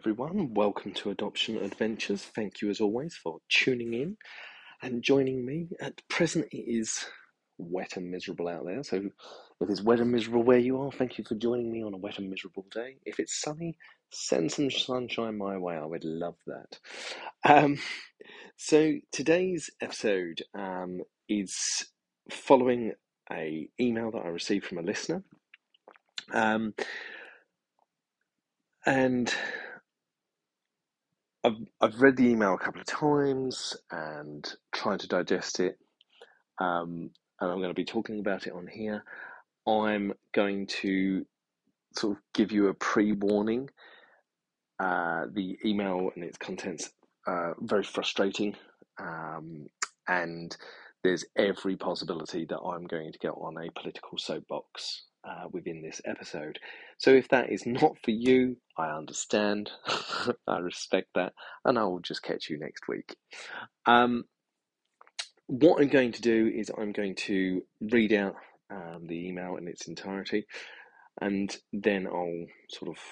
everyone. Welcome to Adoption Adventures. Thank you, as always, for tuning in and joining me. At present, it is wet and miserable out there. So, if it's wet and miserable where you are, thank you for joining me on a wet and miserable day. If it's sunny, send some sunshine my way. I would love that. Um, so, today's episode um, is following a email that I received from a listener. Um, and I've I've read the email a couple of times and trying to digest it, um, and I'm going to be talking about it on here. I'm going to sort of give you a pre-warning. Uh, the email and its contents are very frustrating, um, and there's every possibility that I'm going to get on a political soapbox uh, within this episode. So if that is not for you, I understand. I respect that, and I will just catch you next week. Um, what I'm going to do is I'm going to read out um, the email in its entirety, and then I'll sort of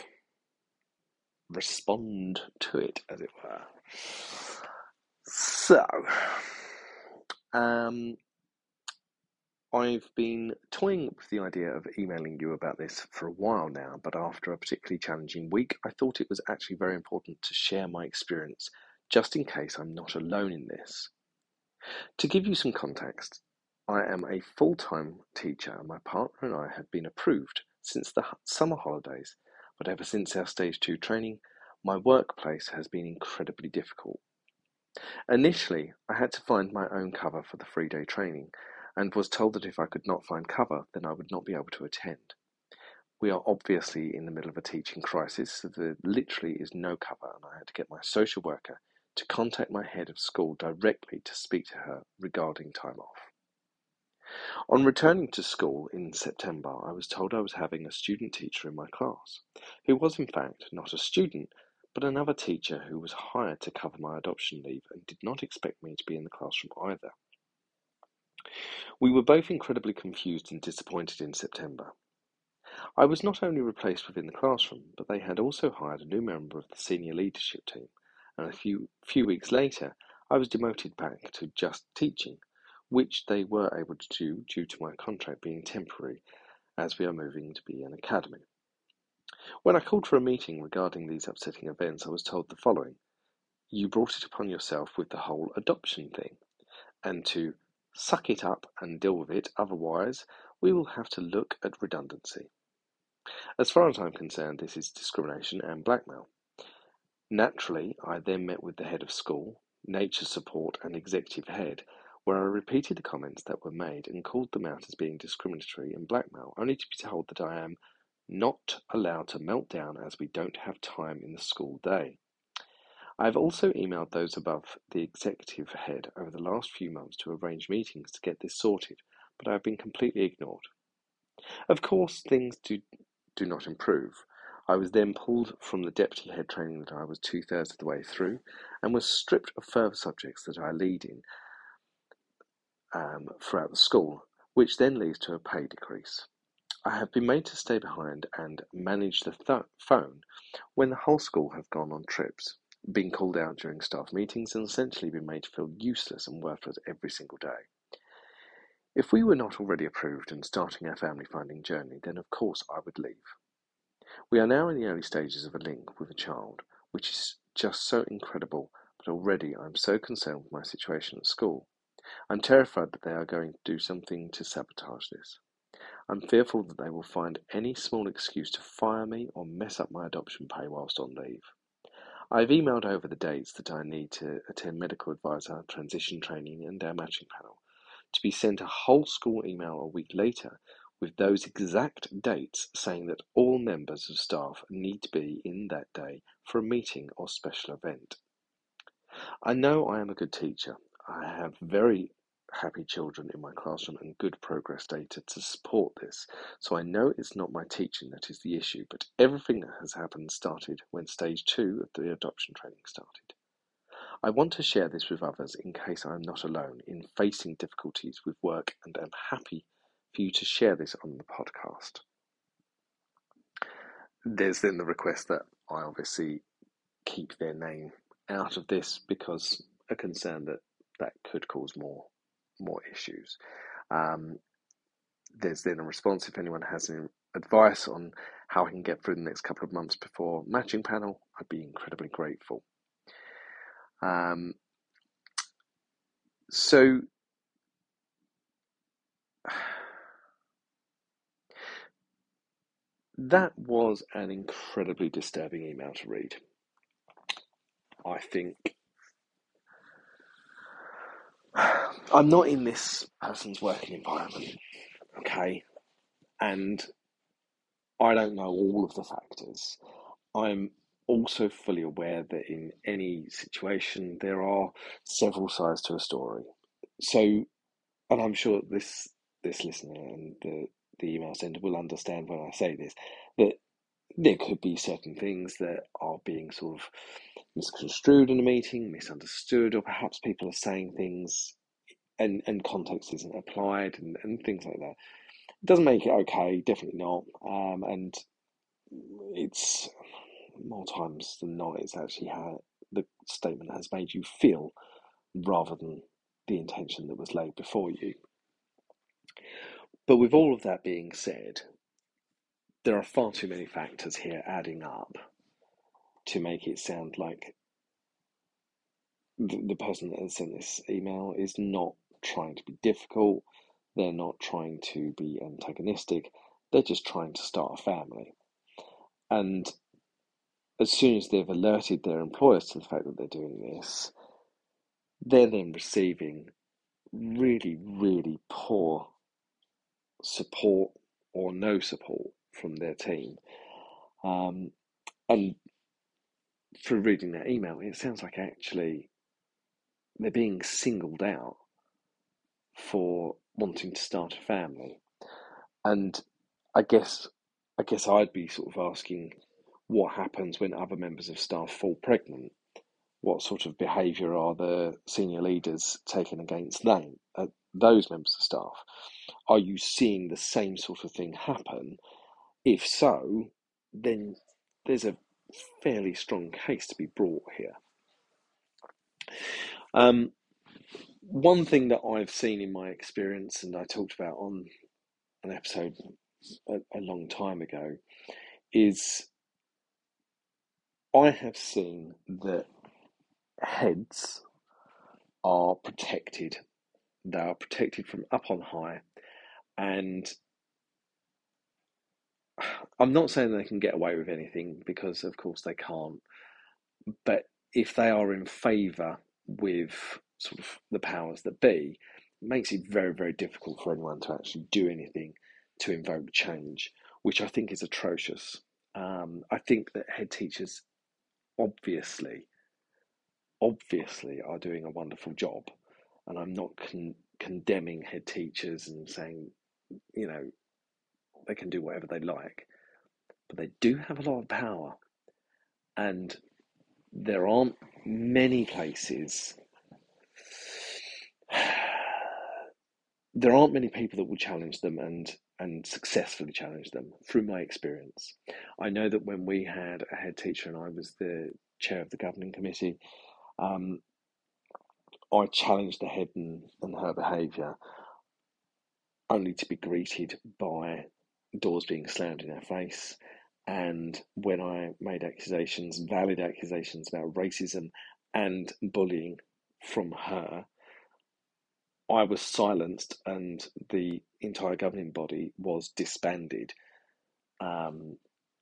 respond to it, as it were. So, um, I've been toying with the idea of emailing you about this for a while now, but after a particularly challenging week, I thought it was actually very important to share my experience just in case I'm not alone in this. To give you some context, I am a full time teacher, and my partner and I have been approved since the summer holidays, but ever since our stage 2 training, my workplace has been incredibly difficult. Initially, I had to find my own cover for the three day training and was told that if I could not find cover, then I would not be able to attend. We are obviously in the middle of a teaching crisis, so there literally is no cover, and I had to get my social worker to contact my head of school directly to speak to her regarding time off. On returning to school in September, I was told I was having a student teacher in my class, who was in fact not a student, but another teacher who was hired to cover my adoption leave and did not expect me to be in the classroom either. We were both incredibly confused and disappointed in September. I was not only replaced within the classroom, but they had also hired a new member of the senior leadership team, and a few, few weeks later, I was demoted back to just teaching, which they were able to do due to my contract being temporary, as we are moving to be an academy. When I called for a meeting regarding these upsetting events, I was told the following You brought it upon yourself with the whole adoption thing, and to Suck it up and deal with it, otherwise we will have to look at redundancy. As far as I'm concerned, this is discrimination and blackmail. Naturally, I then met with the head of school, nature support, and executive head, where I repeated the comments that were made and called them out as being discriminatory and blackmail, only to be told that I am not allowed to melt down as we don't have time in the school day. I have also emailed those above the executive head over the last few months to arrange meetings to get this sorted, but I have been completely ignored. Of course, things do, do not improve. I was then pulled from the deputy head training that I was two thirds of the way through and was stripped of further subjects that I lead in um, throughout the school, which then leads to a pay decrease. I have been made to stay behind and manage the th- phone when the whole school have gone on trips been called out during staff meetings and essentially been made to feel useless and worthless every single day. If we were not already approved and starting our family finding journey, then of course I would leave. We are now in the early stages of a link with a child, which is just so incredible, but already I'm so concerned with my situation at school. I'm terrified that they are going to do something to sabotage this. I'm fearful that they will find any small excuse to fire me or mess up my adoption pay whilst on leave. I've emailed over the dates that I need to attend medical advisor, transition training, and our matching panel to be sent a whole school email a week later with those exact dates saying that all members of staff need to be in that day for a meeting or special event. I know I am a good teacher. I have very happy children in my classroom and good progress data to support this. So I know it's not my teaching that is the issue, but everything that has happened started when stage two of the adoption training started. I want to share this with others in case I am not alone in facing difficulties with work and am happy for you to share this on the podcast. There's then the request that I obviously keep their name out of this because a concern that that could cause more more issues. Um, there's then a response if anyone has any advice on how I can get through the next couple of months before matching panel. I'd be incredibly grateful. Um, so that was an incredibly disturbing email to read. I think I'm not in this person's working environment, okay? And I don't know all of the factors. I'm also fully aware that in any situation there are several sides to a story. So, and I'm sure this this listener and the the email sender will understand when I say this that there could be certain things that are being sort of misconstrued in a meeting, misunderstood, or perhaps people are saying things and, and context isn't applied and, and things like that. It doesn't make it okay, definitely not. Um, and it's more times than not, it's actually how the statement has made you feel rather than the intention that was laid before you. But with all of that being said, there are far too many factors here adding up to make it sound like the, the person that sent this email is not trying to be difficult, they're not trying to be antagonistic, they're just trying to start a family. And as soon as they've alerted their employers to the fact that they're doing this, they're then receiving really, really poor support or no support from their team. Um, and through reading that email, it sounds like actually they're being singled out for wanting to start a family. And I guess I guess I'd be sort of asking what happens when other members of staff fall pregnant. What sort of behaviour are the senior leaders taking against them, uh, those members of staff? Are you seeing the same sort of thing happen? If so, then there's a fairly strong case to be brought here. Um, one thing that I've seen in my experience, and I talked about on an episode a, a long time ago, is I have seen that heads are protected. They are protected from up on high, and I'm not saying they can get away with anything because, of course, they can't. But if they are in favour with sort of the powers that be, makes it very, very difficult for anyone to actually do anything to invoke change, which I think is atrocious. Um, I think that head teachers obviously, obviously are doing a wonderful job, and I'm not con- condemning head teachers and saying, you know, they can do whatever they like, but they do have a lot of power, and there aren't many places there aren't many people that will challenge them and and successfully challenge them through my experience. I know that when we had a head teacher and I was the chair of the governing committee, um, I challenged the head and, and her behaviour only to be greeted by doors being slammed in our face. And when I made accusations, valid accusations about racism and bullying from her, I was silenced and the entire governing body was disbanded. Um,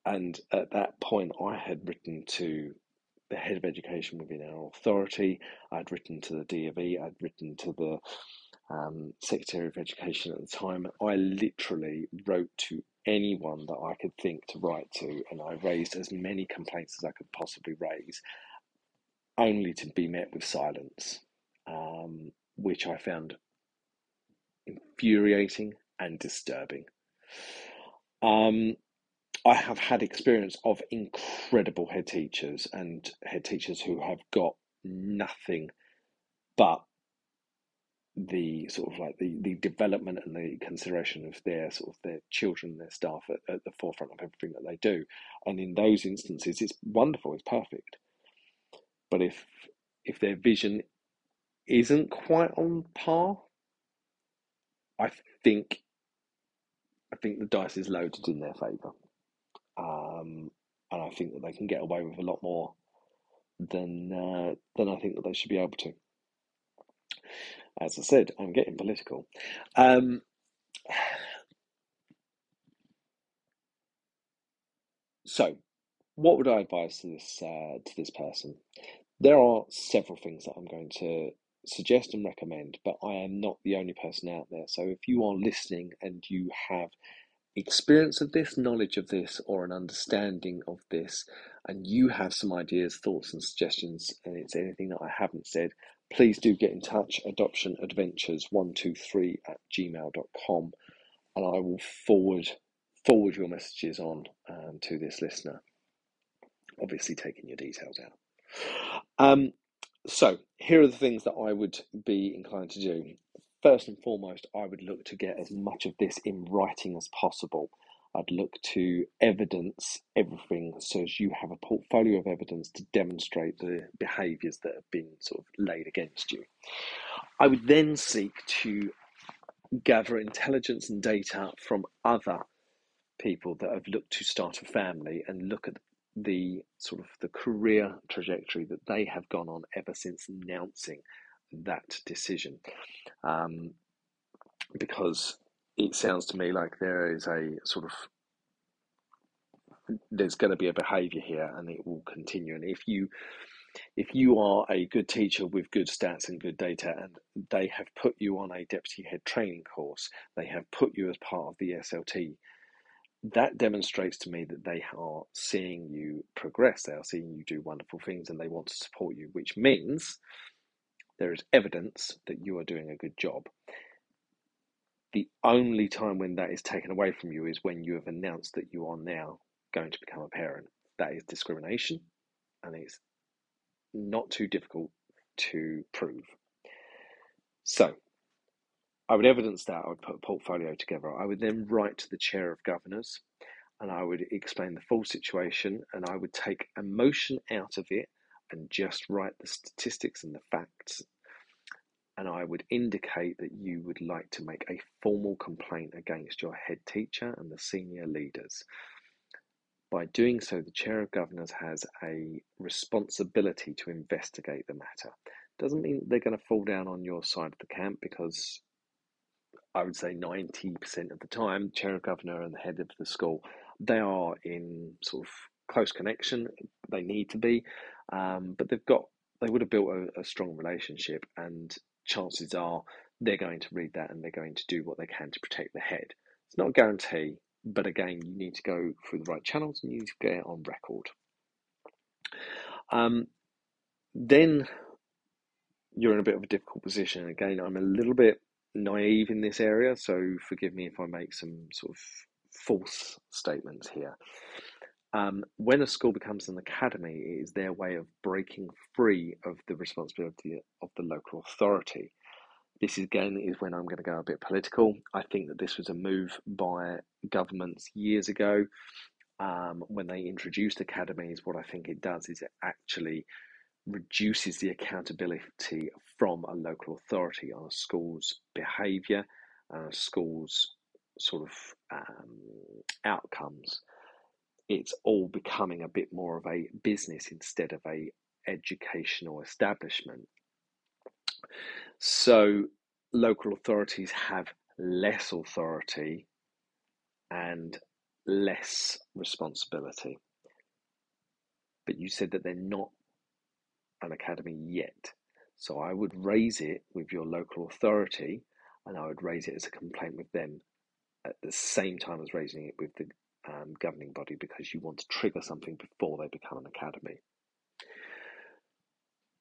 and at that point, I had written to the head of education within our authority, I'd written to the DFE, I'd written to the um, Secretary of Education at the time. I literally wrote to anyone that I could think to write to, and I raised as many complaints as I could possibly raise, only to be met with silence. Um, which I found infuriating and disturbing. Um, I have had experience of incredible head teachers and head teachers who have got nothing but the sort of like the, the development and the consideration of their sort of their children, their staff at, at the forefront of everything that they do. And in those instances, it's wonderful, it's perfect. But if if their vision isn't quite on par, I think I think the dice is loaded in their favour, um, and I think that they can get away with a lot more than uh, than I think that they should be able to. As I said, I'm getting political. Um, so, what would I advise to this uh, to this person? There are several things that I'm going to suggest and recommend, but I am not the only person out there. So, if you are listening and you have experience of this, knowledge of this, or an understanding of this, and you have some ideas, thoughts, and suggestions, and it's anything that I haven't said, please do get in touch. Adoption Adventures 123 at gmail.com, and I will forward forward your messages on um, to this listener. Obviously, taking your details out. Um, so, here are the things that I would be inclined to do first and foremost, I would look to get as much of this in writing as possible. I'd look to evidence everything so as you have a portfolio of evidence to demonstrate the behaviours that have been sort of laid against you. I would then seek to gather intelligence and data from other people that have looked to start a family and look at the sort of the career trajectory that they have gone on ever since announcing that decision. Um, because it sounds to me like there is a sort of there's going to be a behavior here and it will continue. And if you if you are a good teacher with good stats and good data and they have put you on a deputy head training course they have put you as part of the SLT that demonstrates to me that they are seeing you progress they are seeing you do wonderful things and they want to support you which means there is evidence that you are doing a good job. The only time when that is taken away from you is when you have announced that you are now going to become a parent. That is discrimination and it's not too difficult to prove. So, I would evidence that. I would put a portfolio together. I would then write to the chair of governors and I would explain the full situation and I would take emotion out of it and just write the statistics and the facts, and I would indicate that you would like to make a formal complaint against your head teacher and the senior leaders. By doing so, the Chair of Governors has a responsibility to investigate the matter. Doesn't mean they're going to fall down on your side of the camp because I would say 90% of the time, Chair of Governor and the head of the school, they are in sort of close connection. They need to be, um, but they've got they would have built a, a strong relationship, and chances are they're going to read that and they're going to do what they can to protect the head. It's not a guarantee, but again, you need to go through the right channels and you need to get it on record. Um, then you're in a bit of a difficult position. Again, I'm a little bit naive in this area, so forgive me if I make some sort of false statements here. Um, when a school becomes an academy, it is their way of breaking free of the responsibility of the local authority. This again is when I'm going to go a bit political. I think that this was a move by governments years ago um, when they introduced academies. What I think it does is it actually reduces the accountability from a local authority on a school's behaviour a school's sort of um, outcomes it's all becoming a bit more of a business instead of a educational establishment. So local authorities have less authority and less responsibility. But you said that they're not an academy yet. So I would raise it with your local authority and I would raise it as a complaint with them at the same time as raising it with the um, governing body because you want to trigger something before they become an academy.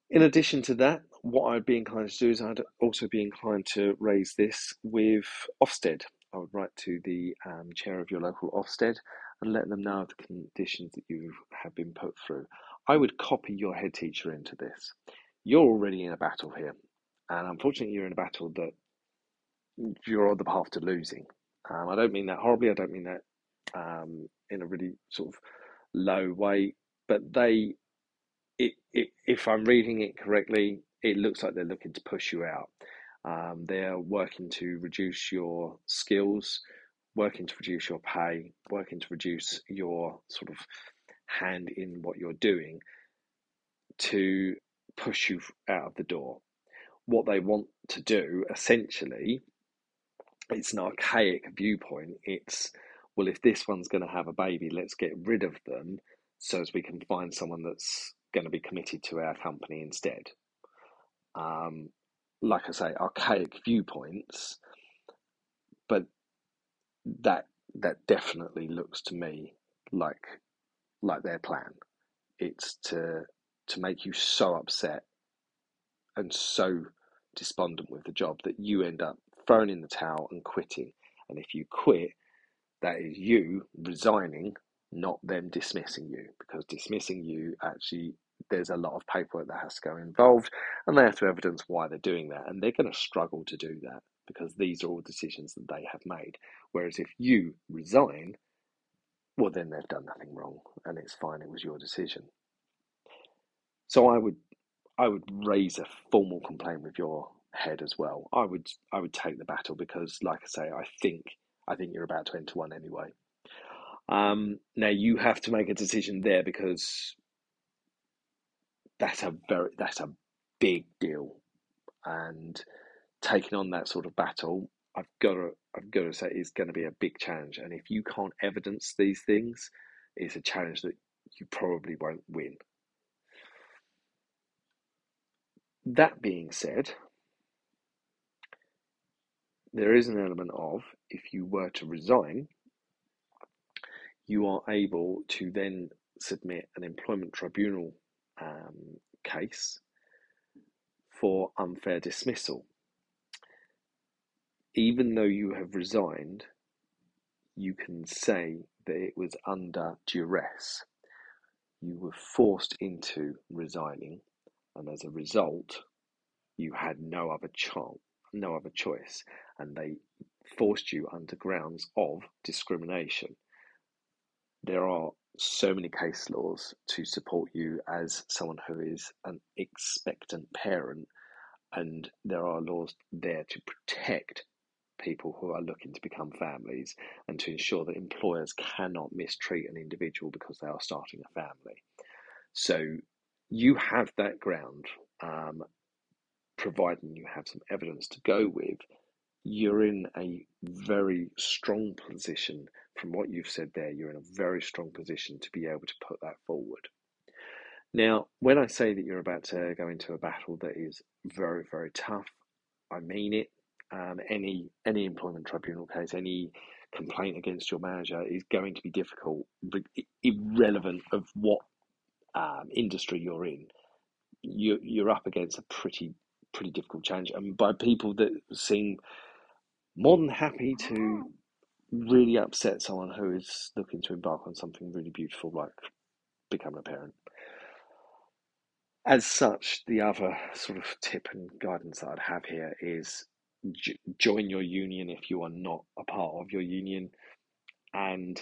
In addition to that, what I'd be inclined to do is I'd also be inclined to raise this with Ofsted. I would write to the um, chair of your local Ofsted and let them know the conditions that you have been put through. I would copy your head teacher into this. You're already in a battle here, and unfortunately, you're in a battle that you're on the path to losing. Um, I don't mean that horribly. I don't mean that um, in a really sort of low way, but they it, it, if I'm reading it correctly, it looks like they're looking to push you out. Um, they're working to reduce your skills, working to reduce your pay, working to reduce your sort of hand in what you're doing to push you out of the door. What they want to do essentially, it's an archaic viewpoint. It's, well, if this one's going to have a baby, let's get rid of them so as we can find someone that's going to be committed to our company instead. Um, like I say, archaic viewpoints, but that that definitely looks to me like like their plan. It's to to make you so upset and so despondent with the job that you end up throwing in the towel and quitting. And if you quit, that is you resigning, not them dismissing you, because dismissing you actually there's a lot of paperwork that has to go involved, and they have to evidence why they're doing that, and they're going to struggle to do that because these are all decisions that they have made. Whereas if you resign, well, then they've done nothing wrong, and it's fine. It was your decision. So I would, I would raise a formal complaint with your head as well. I would, I would take the battle because, like I say, I think, I think you're about to enter one anyway. Um, now you have to make a decision there because that's a very that's a big deal, and taking on that sort of battle, I've got to I've got to say is going to be a big challenge. And if you can't evidence these things, it's a challenge that you probably won't win. That being said, there is an element of if you were to resign, you are able to then submit an employment tribunal um, case for unfair dismissal. Even though you have resigned, you can say that it was under duress. You were forced into resigning, and as a result, you had no other chance, no other choice, and they forced you under grounds of discrimination. There are so many case laws to support you as someone who is an expectant parent, and there are laws there to protect people who are looking to become families and to ensure that employers cannot mistreat an individual because they are starting a family. So you have that ground, um, providing you have some evidence to go with. You're in a very strong position from what you've said there, you're in a very strong position to be able to put that forward. Now, when I say that you're about to go into a battle that is very, very tough, I mean it. Um, any any employment tribunal case, any complaint against your manager is going to be difficult, irrelevant of what um, industry you're in. You, you're up against a pretty pretty difficult challenge, and by people that seem more than happy to really upset someone who is looking to embark on something really beautiful like becoming a parent. As such, the other sort of tip and guidance that I'd have here is j- join your union if you are not a part of your union and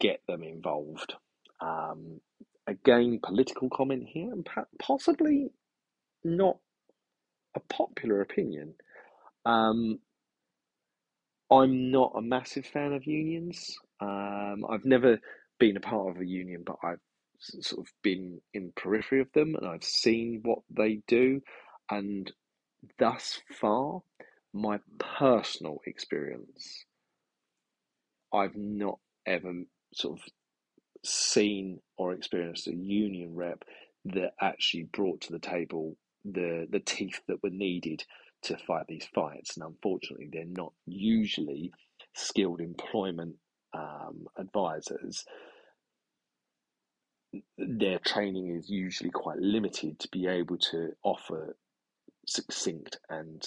get them involved. Um, again, political comment here, and possibly not a popular opinion. Um, I'm not a massive fan of unions. Um, I've never been a part of a union, but I've sort of been in periphery of them and I've seen what they do. And thus far, my personal experience, I've not ever sort of seen or experienced a union rep that actually brought to the table the the teeth that were needed to fight these fights. And unfortunately, they're not usually skilled employment um, advisors. Their training is usually quite limited to be able to offer succinct and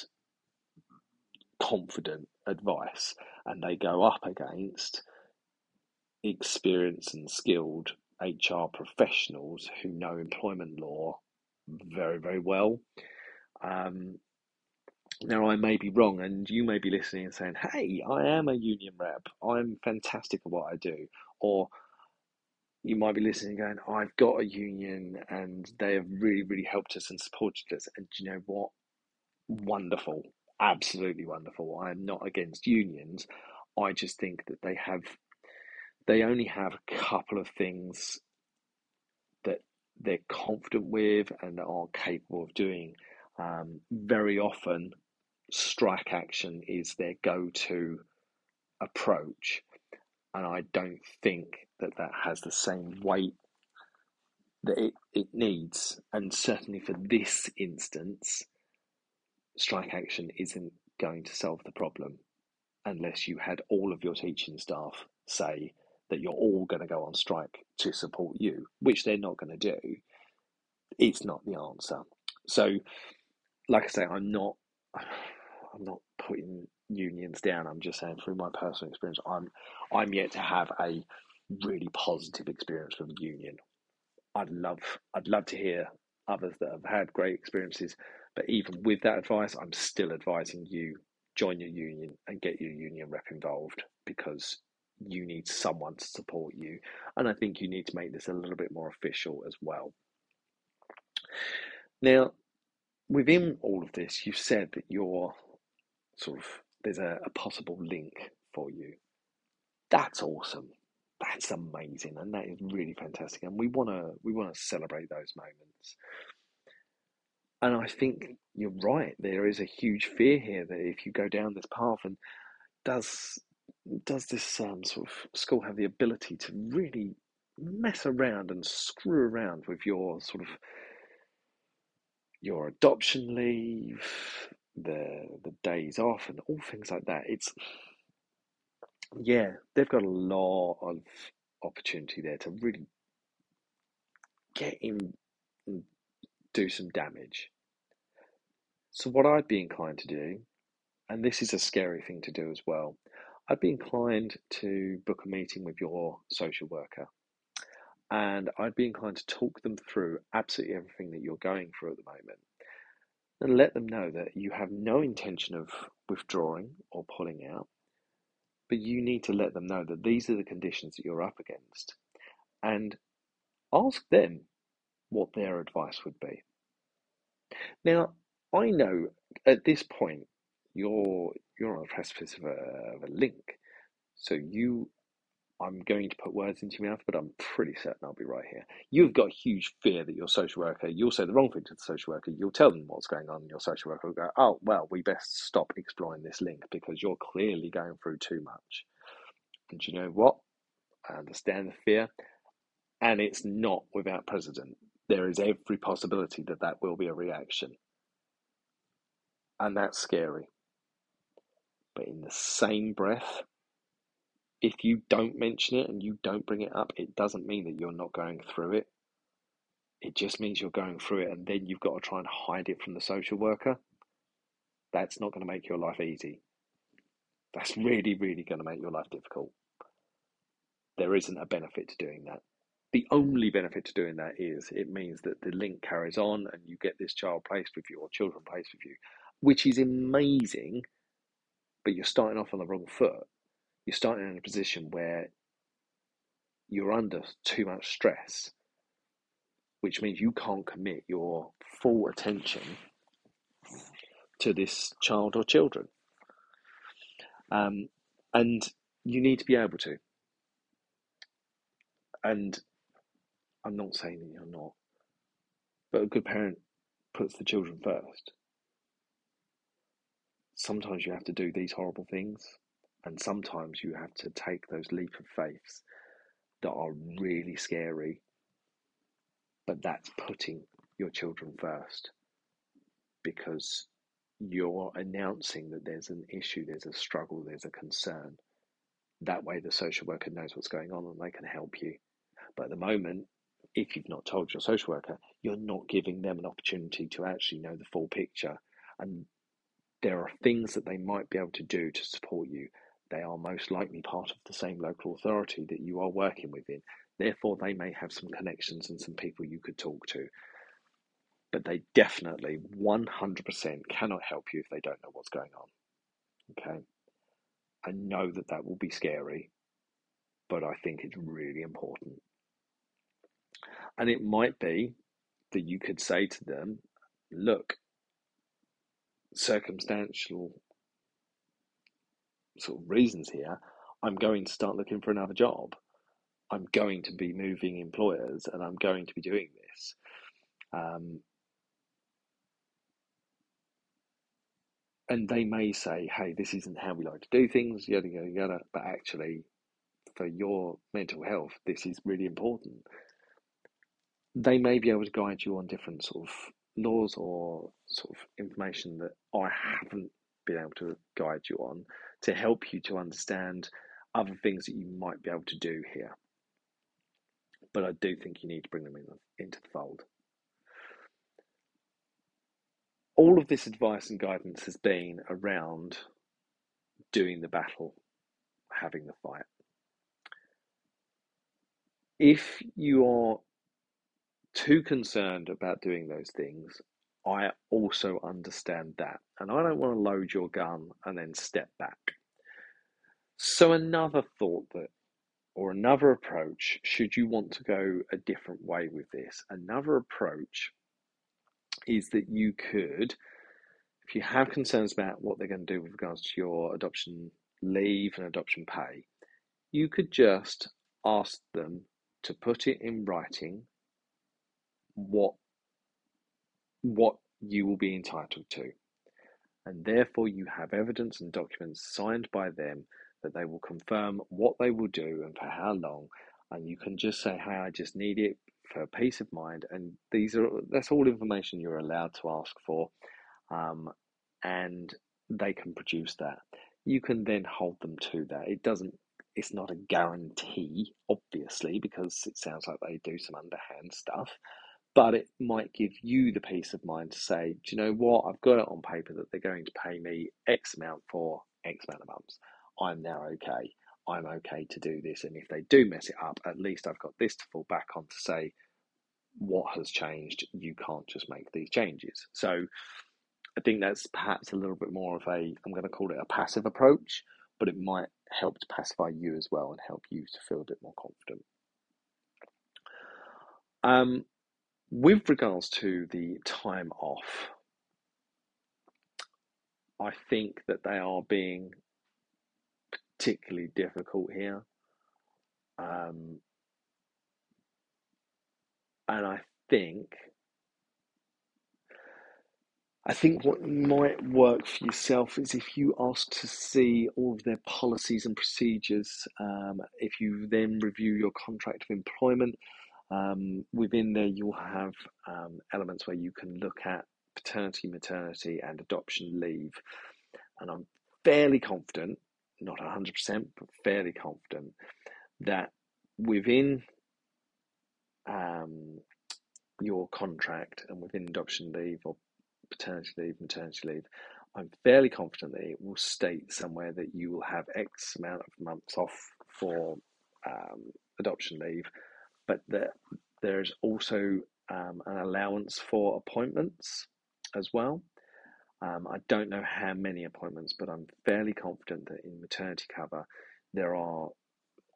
confident advice, and they go up against experienced and skilled HR professionals who know employment law very, very well. Um, now, I may be wrong, and you may be listening and saying, Hey, I am a union rep. I'm fantastic at what I do. Or you might be listening and going, I've got a union and they have really, really helped us and supported us. And you know what? Wonderful. Absolutely wonderful. I am not against unions. I just think that they have, they only have a couple of things that they're confident with and are capable of doing. Um, very often, strike action is their go to approach. And I don't think that that has the same weight that it, it needs. And certainly for this instance, strike action isn't going to solve the problem unless you had all of your teaching staff say that you're all going to go on strike to support you, which they're not going to do. It's not the answer. So, like I say, I'm not, I'm not putting unions down. I'm just saying through my personal experience, I'm, I'm yet to have a really positive experience with a union. I'd love, I'd love to hear others that have had great experiences. But even with that advice, I'm still advising you join your union and get your union rep involved because you need someone to support you. And I think you need to make this a little bit more official as well. Now, within all of this, you've said that you're sort of there's a, a possible link for you. That's awesome. That's amazing, and that is really fantastic. And we want to we want to celebrate those moments. And I think you're right. There is a huge fear here that if you go down this path, and does does this um, sort of school have the ability to really mess around and screw around with your sort of your adoption leave, the the days off, and all things like that? It's yeah, they've got a lot of opportunity there to really get in and do some damage. So, what I'd be inclined to do, and this is a scary thing to do as well, I'd be inclined to book a meeting with your social worker. And I'd be inclined to talk them through absolutely everything that you're going through at the moment. And let them know that you have no intention of withdrawing or pulling out, but you need to let them know that these are the conditions that you're up against. And ask them what their advice would be. Now, I know at this point you're you're on the precipice of a, of a link, so you. I'm going to put words into your mouth, but I'm pretty certain I'll be right here. You've got huge fear that your social worker, you'll say the wrong thing to the social worker, you'll tell them what's going on, and your social worker will go, oh, well, we best stop exploring this link because you're clearly going through too much. And you know what? I understand the fear, and it's not without precedent. There is every possibility that that will be a reaction and that's scary. But in the same breath, if you don't mention it and you don't bring it up, it doesn't mean that you're not going through it. It just means you're going through it and then you've got to try and hide it from the social worker. That's not going to make your life easy. That's really, really going to make your life difficult. There isn't a benefit to doing that. The only benefit to doing that is it means that the link carries on and you get this child placed with you or children placed with you which is amazing, but you're starting off on the wrong foot. You're starting in a position where you're under too much stress, which means you can't commit your full attention to this child or children. Um, and you need to be able to. And I'm not saying that you're not, but a good parent puts the children first sometimes you have to do these horrible things, and sometimes you have to take those leap of faiths that are really scary, but that's putting your children first because you're announcing that there's an issue, there's a struggle, there's a concern. That way, the social worker knows what's going on and they can help you. But at the moment, if you've not told your social worker, you're not giving them an opportunity to actually know the full picture. And there are things that they might be able to do to support you. They are most likely part of the same local authority that you are working within. Therefore, they may have some connections and some people you could talk to. But they definitely 100% cannot help you if they don't know what's going on. Okay? I know that that will be scary, but I think it's really important. And it might be that you could say to them, look, circumstantial sort of reasons here, I'm going to start looking for another job. I'm going to be moving employers and I'm going to be doing this. Um, and they may say, hey, this isn't how we like to do things, yada, yada, yada. But actually, for your mental health, this is really important. They may be able to guide you on different sort of laws or sort of information that I haven't been able to guide you on to help you to understand other things that you might be able to do here. But I do think you need to bring them in, into the fold. All of this advice and guidance has been around doing the battle, having the fight. If you are too concerned about doing those things, I also understand that. And I don't want to load your gun and then step back. So, another thought that, or another approach, should you want to go a different way with this, another approach is that you could, if you have concerns about what they're going to do with regards to your adoption leave and adoption pay, you could just ask them to put it in writing what what you will be entitled to. And therefore, you have evidence and documents signed by them that they will confirm what they will do and for how long. And you can just say, hey, I just need it for peace of mind. And these are that's all information you're allowed to ask for. Um, and they can produce that. You can then hold them to that. It doesn't it's not a guarantee, obviously, because it sounds like they do some underhand stuff but it might give you the peace of mind to say, do you know what? I've got it on paper that they're going to pay me X amount for X amount of months. I'm now okay. I'm okay to do this. And if they do mess it up, at least I've got this to fall back on to say, what has changed? You can't just make these changes. So I think that's perhaps a little bit more of a, I'm going to call it a passive approach, but it might help to pacify you as well and help you to feel a bit more confident. Um, with regards to the time off, I think that they are being particularly difficult here. Um, and I think I think what might work for yourself is if you ask to see all of their policies and procedures. Um, if you then review your contract of employment, um, within there, you'll have um, elements where you can look at paternity, maternity, and adoption leave. And I'm fairly confident, not 100%, but fairly confident, that within um, your contract and within adoption leave or paternity leave, maternity leave, I'm fairly confident that it will state somewhere that you will have X amount of months off for um, adoption leave but there, there's also um, an allowance for appointments as well. Um, I don't know how many appointments, but I'm fairly confident that in maternity cover there are,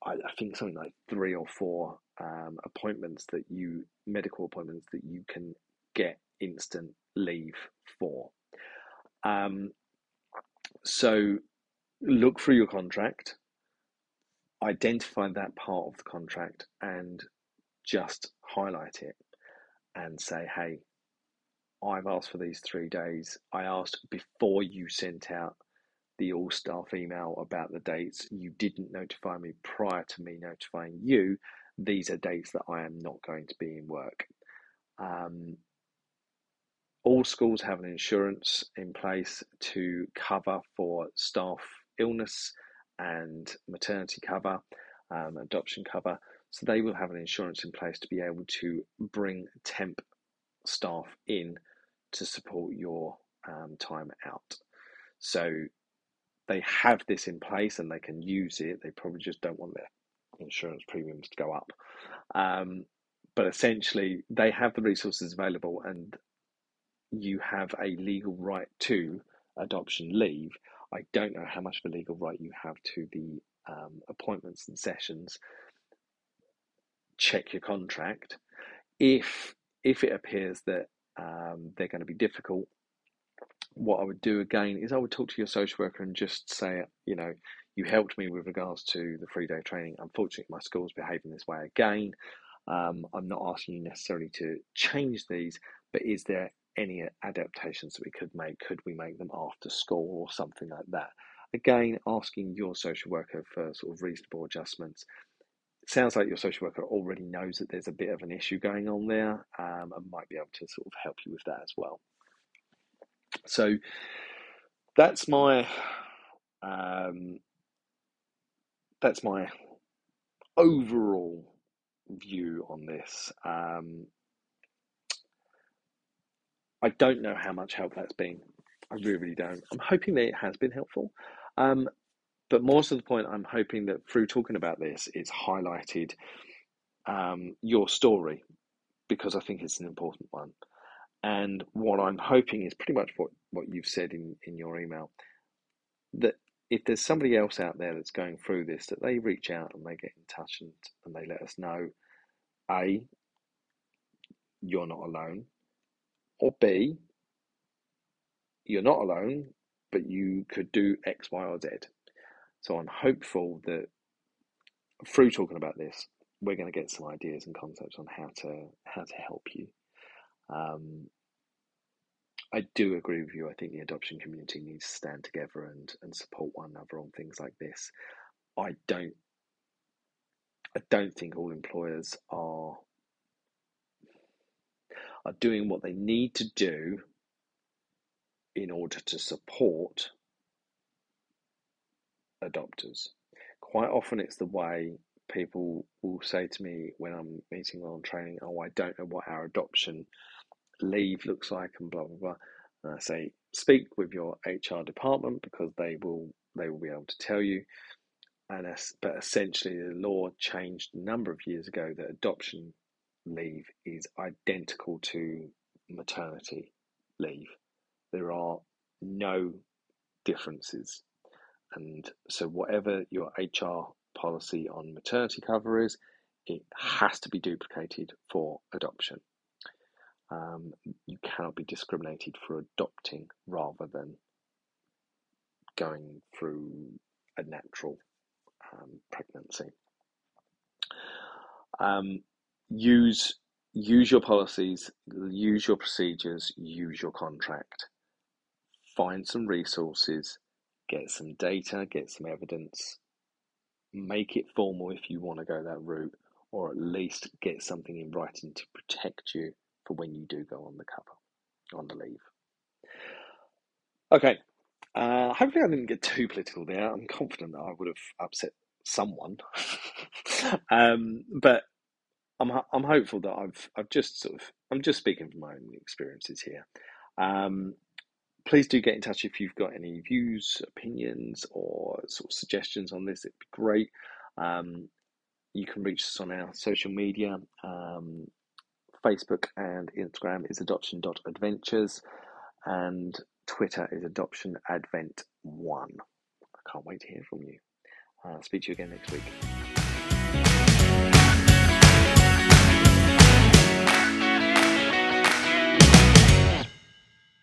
I, I think, something like three or four um, appointments that you, medical appointments that you can get instant leave for. Um, so look through your contract, identify that part of the contract, and just highlight it and say, hey, I've asked for these three days. I asked before you sent out the all staff email about the dates. You didn't notify me prior to me notifying you. These are dates that I am not going to be in work. Um, all schools have an insurance in place to cover for staff illness and maternity cover, um, adoption cover. So they will have an insurance in place to be able to bring temp staff in to support your um, time out. So they have this in place and they can use it. They probably just don't want their insurance premiums to go up. Um, but essentially, they have the resources available and you have a legal right to adoption leave. I don't know how much of a legal right you have to the um, appointments and sessions check your contract. if if it appears that um, they're going to be difficult, what I would do again is I would talk to your social worker and just say, you know, you helped me with regards to the three day training. Unfortunately, my school's behaving this way again. Um, I'm not asking you necessarily to change these, but is there any adaptations that we could make? Could we make them after school or something like that? Again, asking your social worker for sort of reasonable adjustments. Sounds like your social worker already knows that there's a bit of an issue going on there um, and might be able to sort of help you with that as well. So that's my um, that's my overall view on this. Um, I don't know how much help that's been. I really, really don't. I'm hoping that it has been helpful. Um, but more to the point, I'm hoping that through talking about this, it's highlighted um, your story because I think it's an important one. And what I'm hoping is pretty much what, what you've said in, in your email that if there's somebody else out there that's going through this, that they reach out and they get in touch and, and they let us know A, you're not alone, or B, you're not alone, but you could do X, Y, or Z. So I'm hopeful that through talking about this, we're going to get some ideas and concepts on how to how to help you. Um, I do agree with you. I think the adoption community needs to stand together and, and support one another on things like this. I don't I don't think all employers are are doing what they need to do in order to support adopters. Quite often, it's the way people will say to me when I'm meeting on training, "Oh, I don't know what our adoption leave looks like," and blah blah blah. And I say, speak with your HR department because they will they will be able to tell you. And as, but essentially, the law changed a number of years ago that adoption leave is identical to maternity leave. There are no differences. And so, whatever your HR policy on maternity cover is, it has to be duplicated for adoption. Um, you cannot be discriminated for adopting rather than going through a natural um, pregnancy. Um, use use your policies, use your procedures, use your contract. Find some resources, get some data, get some evidence, make it formal if you want to go that route, or at least get something in writing to protect you for when you do go on the cover, on the leave. Okay, uh, hopefully I didn't get too political there. I'm confident that I would have upset someone, um, but I'm I'm hopeful that I've I've just sort of I'm just speaking from my own experiences here. Um, please do get in touch if you've got any views, opinions, or sort of suggestions on this. It'd be great. Um, you can reach us on our social media. Um, Facebook and Instagram is adoption.adventures, and Twitter is adoptionadvent1. I can't wait to hear from you. Uh, speak to you again next week.